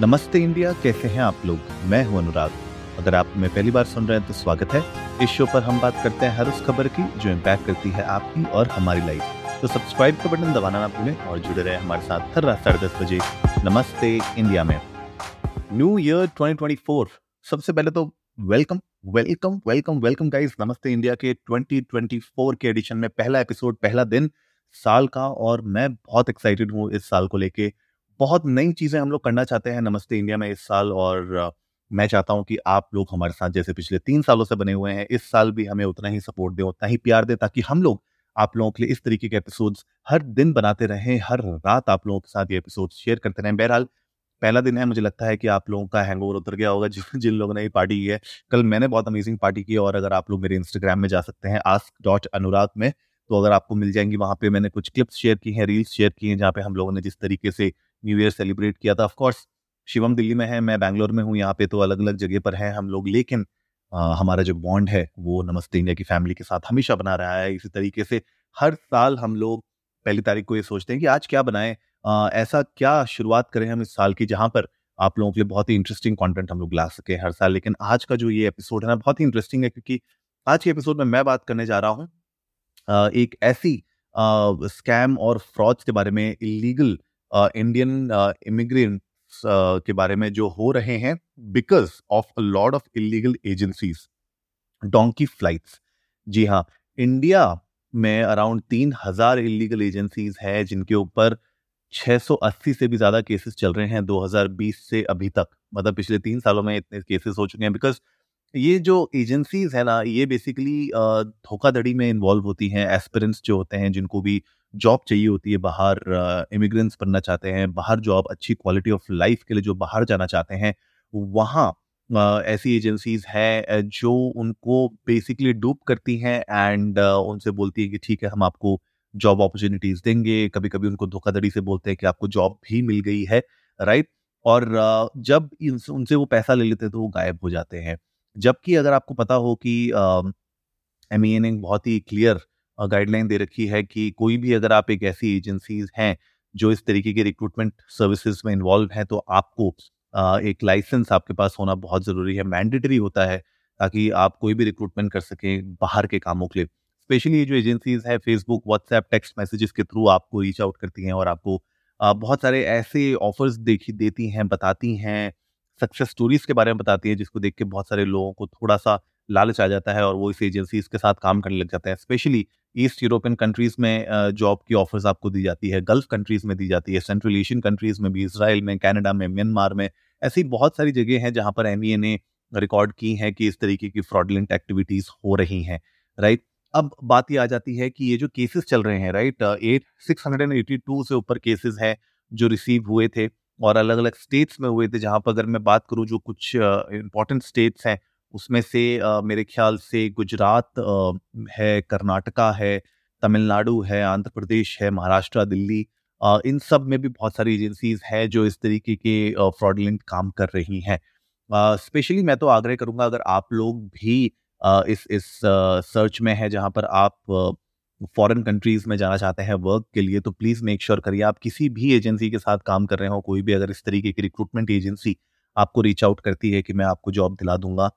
नमस्ते इंडिया, कैसे हैं आप लोग? मैं हूँ अनुराग। अगर आप हमें पहली बार सुन रहे हैं तो स्वागत है। इस शो पर हम बात करते हैं हर उस खबर की जो इम्पैक्ट करती है आपकी और हमारी लाइफ तो सब्सक्राइब का बटन दबाना ना भूलें और जुड़े रहे हमारे साथ हर रात साढ़े दस बजे। नमस्ते इंडिया में। न्यू ईयर 2024 सबसे पहले तो welcome welcome welcome welcome guys नमस्ते इंडिया के 2024 के एडिशन में पहला एपिसोड पहला दिन साल का और मैं बहुत एक्साइटेड हूँ इस साल को लेके। बहुत नई चीज़ें हम लोग करना चाहते हैं नमस्ते इंडिया में इस साल और मैं चाहता हूँ कि आप लोग हमारे साथ जैसे पिछले तीन सालों से बने हुए हैं, इस साल भी हमें उतना ही सपोर्ट दें, उतना ही प्यार दें, ताकि हम लोग आप लोगों के लिए इस तरीके के एपिसोड्स हर दिन बनाते रहें, हर रात आप लोगों के साथ ये एपिसोड शेयर करते रहें। बहरहाल, पहला दिन है, मुझे लगता है कि आप लोगों का हैंगओवर उतर गया होगा जिन जिन लोगों ने ये पार्टी की है। कल मैंने बहुत अमेजिंग पार्टी की और अगर आप लोग मेरे इंस्टाग्राम में जा सकते हैं आस्क डॉट अनुराग में तो अगर आपको मिल जाएँगी, वहाँ पे मैंने कुछ क्लिप्स शेयर की हैं रील्स शेयर की हैं, जहाँ पे हम लोगों ने जिस तरीके से न्यू ईयर सेलिब्रेट किया था। ऑफकोर्स शिवम दिल्ली में है मैं बैंगलोर में हूँ यहाँ पे तो अलग अलग जगह पर है हम लोग लेकिन आ, हमारा जो बॉन्ड है वो नमस्ते इंडिया की फैमिली के साथ हमेशा बना रहा है इसी तरीके से हर साल हम लोग पहली तारीख को ये सोचते हैं कि आज क्या बनाएँ ऐसा क्या शुरुआत करें हम इस साल की जहाँ पर आप लोगों के लिए बहुत ही इंटरेस्टिंग कंटेंट हम लोग ला सके हर साल। लेकिन आज का जो ये एपिसोड है ना बहुत ही इंटरेस्टिंग है क्योंकि आज के एपिसोड में मैं बात करने जा रहा हूँ एक ऐसी स्कैम और फ्रॉड्स के बारे में इलीगल इंडियन इमिग्रेंट्स के बारे में जो हो रहे हैं because of a load of illegal agencies donkey flights जी हाँ इंडिया में अराउंड तीन हज़ार इलीगल एजेंसीज है जिनके ऊपर 680 से भी ज़्यादा केसेस चल रहे हैं 2020 से अभी तक। मतलब पिछले तीन सालों में इतने केसेस हो चुके हैं बिकॉज़ ये जो एजेंसीज है ना, ये बेसिकली धोखाधड़ी में इन्वॉल्व होती हैं, एस्पिरेंट्स जो होते हैं, जिनको भी जॉब चाहिए होती है बाहर इमिग्रेंट्स बनना चाहते हैं, बाहर जॉब, अच्छी क्वालिटी ऑफ़ लाइफ के लिए जो बाहर जाना चाहते हैं, वहाँ ऐसी एजेंसीज है जो उनको बेसिकली डूब करती हैं एंड उनसे बोलती है कि ठीक है, हम आपको जॉब अपॉर्चुनिटीज़ देंगे कभी कभी उनको धोखाधड़ी से बोलते हैं कि आपको जॉब भी मिल गई है, राइट? और जब उनसे वो पैसा ले लेते हैं तो वो गायब हो जाते हैं। जबकि अगर आपको पता हो कि एम e ने बहुत ही क्लियर गाइडलाइन दे रखी है कि कोई भी अगर आप एक ऐसी एजेंसीज हैं जो इस तरीके के रिक्रूटमेंट सर्विसेज़ में इन्वॉल्व हैं तो आपको एक लाइसेंस आपके पास होना बहुत ज़रूरी है मैंडेटरी होता है ताकि आप कोई भी रिक्रूटमेंट कर सकें बाहर के कामों के लिए। स्पेशली ये जो एजेंसीज हैं फेसबुक व्हाट्सएप टेक्स्ट मैसेजेस के थ्रू आपको रीच आउट करती हैं और आपको बहुत सारे ऐसे ऑफर्स देखी, देती हैं, बताती हैं सक्सेस स्टोरीज के बारे में बताती है, जिसको देख के बहुत सारे लोगों को थोड़ा सा लालच आ जाता है और वो इस एजेंसीज के साथ काम करने लग जाते हैं। स्पेशली ईस्ट यूरोपियन कंट्रीज़ में जॉब की ऑफर्स आपको दी जाती है गल्फ कंट्रीज़ में दी जाती है सेंट्रल एशियन कंट्रीज़ में भी इसराइल में कनाडा में म्यांमार में, ऐसी बहुत सारी जगह हैं जहाँ पर एम e ने रिकॉर्ड की है कि इस तरीके की फ्रॉडलेंट एक्टिविटीज़ हो रही हैं राइट अब बात ये आ जाती है कि ये जो केसेस चल रहे हैं right at six hundred and eighty two से ऊपर केसेस हैं जो रिसीव हुए थे। और अलग अलग स्टेट्स में हुए थे जहाँ पर अगर मैं बात करूँ जो कुछ इंपॉर्टेंट uh, स्टेट्स हैं उसमें से मेरे ख्याल से गुजरात है कर्नाटका है तमिलनाडु है आंध्र प्रदेश है महाराष्ट्र दिल्ली इन सब में भी बहुत सारी एजेंसीज है जो इस तरीके के फ्रॉडलेंट काम कर रही हैं। स्पेशली मैं तो आग्रह करूँगा अगर आप लोग भी इस इस सर्च में है जहाँ पर आप फॉरेन कंट्रीज़ में जाना चाहते हैं वर्क के लिए तो प्लीज़ मेक श्योर करिए। आप किसी भी एजेंसी के साथ काम कर रहे हो, कोई भी अगर इस तरीके की रिक्रूटमेंट एजेंसी आपको रीच आउट करती है कि मैं आपको जॉब दिला दूँगा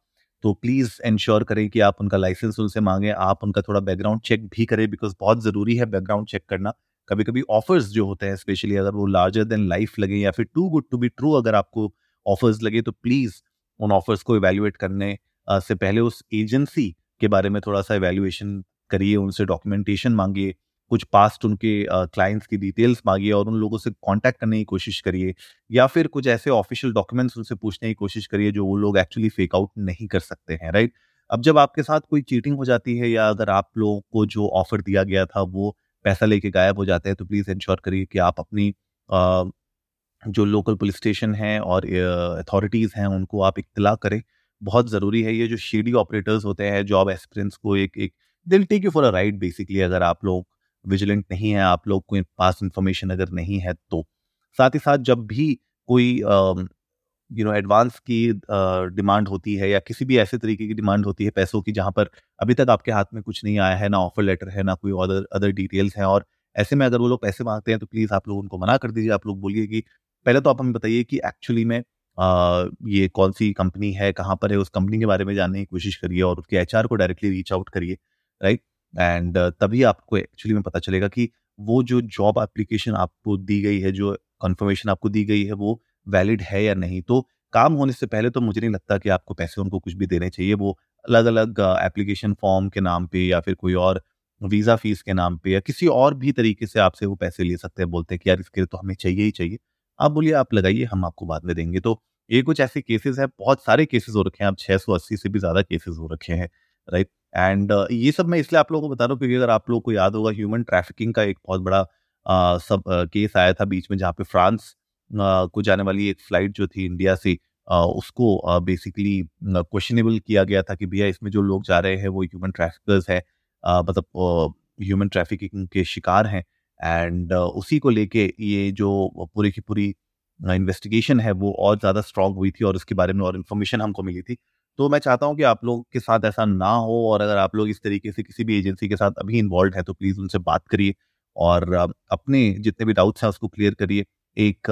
तो प्लीज़ इंश्योर करें कि आप उनका लाइसेंस उनसे मांगें। आप उनका थोड़ा बैकग्राउंड चेक भी करें बिकॉज़ बहुत ज़रूरी है बैकग्राउंड चेक करना। कभी कभी ऑफर्स जो होते हैं स्पेशली अगर वो लार्जर देन लाइफ लगे या फिर too good to be true अगर आपको ऑफर्स लगे तो प्लीज़ उन ऑफर्स को इवेल्युएट करने से पहले उस एजेंसी के बारे में थोड़ा सा इवेल्युएशन करिए उनसे डॉक्यूमेंटेशन मांगिए कुछ पास्ट उनके क्लाइंट्स की डिटेल्स मांगिए और उन लोगों से कांटेक्ट करने की कोशिश करिए या फिर कुछ ऐसे ऑफिशियल डॉक्यूमेंट्स उनसे पूछने की कोशिश करिए जो वो लोग एक्चुअली फेक आउट नहीं कर सकते हैं राइट अब जब आपके साथ कोई चीटिंग हो जाती है या अगर आप लोगों को जो ऑफ़र दिया गया था वो पैसा लेके गायब हो जाते हैं तो प्लीज़ इंश्योर करिए कि आप अपनी आ, जो लोकल पुलिस स्टेशन हैं और अथॉरिटीज़ हैं उनको आप इतला करें। बहुत ज़रूरी है ये जो शेडी ऑपरेटर्स होते हैं जॉब एक्सपीरियंस को एक एक deal take you for a ride basically अगर आप लोग विजिलेंट नहीं है आप लोग कोई पास इंफॉर्मेशन अगर नहीं है तो। साथ ही साथ जब भी कोई यू नो एडवांस की डिमांड uh, होती है या किसी भी ऐसे तरीके की डिमांड होती है पैसों की जहाँ पर अभी तक आपके हाथ में कुछ नहीं आया है ना ऑफ़र लेटर है ना कोई अदर अदर डिटेल्स हैं और ऐसे में अगर वो लोग पैसे मांगते हैं तो प्लीज़ आप लोग उनको मना कर दीजिए। आप लोग बोलिए कि पहले तो आप हमें बताइए कि एक्चुअली में आ, ये कौन सी कंपनी है कहाँ पर है उस कंपनी के बारे में जानने की कोशिश करिए और उसके एच को डायरेक्टली रीच आउट करिए। राइट एंड तभी आपको एक्चुअली में पता चलेगा कि वो जो जॉब एप्लीकेशन आपको दी गई है, जो कंफर्मेशन आपको दी गई है, वो वैलिड है या नहीं? तो काम होने से पहले तो मुझे नहीं लगता कि आपको पैसे उनको कुछ भी देने चाहिए। वो अलग अलग एप्लीकेशन फॉर्म के नाम पे या फिर कोई और वीज़ा फ़ीस के नाम पे या किसी और भी तरीके से आपसे वो पैसे ले सकते हैं। बोलते हैं कि यार इसके लिए तो हमें चाहिए ही चाहिए। आप बोलिए, आप लगाइए, हम आपको बाद में देंगे। तो ये कुछ ऐसे केसेस हैं, बहुत सारे केसेस हो रखे हैं। अब 680 से भी ज़्यादा केसेस हो रखे हैं राइट एंड uh, ये सब मैं इसलिए आप लोगों को बता रहा हूँ क्योंकि अगर आप लोगों को याद होगा ह्यूमन ट्रैफिकिंग का एक बहुत बड़ा आ, सब केस आया था बीच में जहाँ पे फ्रांस को जाने वाली एक फ़्लाइट जो थी इंडिया से उसको बेसिकली क्वेश्चनेबल किया गया था कि भैया इसमें जो लोग जा रहे हैं वो ह्यूमन ट्रैफिकर्स है मतलब ह्यूमन ट्रैफिकिंग के शिकार हैं एंड उसी को लेके ये जो पूरी की पूरी इन्वेस्टिगेशन है वो और ज़्यादा स्ट्रांग हुई थी और उसके बारे में और इन्फॉर्मेशन हमको मिली थी। तो मैं चाहता हूँ कि आप लोग के साथ ऐसा ना हो और अगर आप लोग इस तरीके से किसी भी एजेंसी के साथ अभी इन्वॉल्व है तो प्लीज़ उनसे बात करिए और अपने जितने भी डाउट्स हैं उसको क्लियर करिए। एक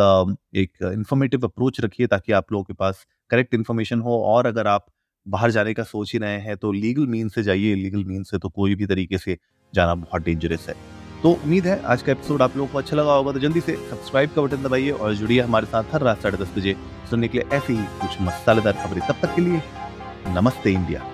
एक इन्फॉर्मेटिव अप्रोच रखिए ताकि आप लोगों के पास करेक्ट इन्फॉर्मेशन हो और अगर आप बाहर जाने का सोच ही रहे हैं तो लीगल मीन से जाइए। लीगल मीन से तो कोई भी तरीके से जाना बहुत डेंजरस है। तो उम्मीद है आज का एपिसोड आप लोगों को अच्छा लगा होगा तो जल्दी से सब्सक्राइब का बटन दबाइए और जुड़िए हमारे साथ हर रात साढ़े दस बजे। सुनने के लिए ऐसी ही कुछ मसालेदार खबरें। तब तक के लिए नमस्ते इंडिया।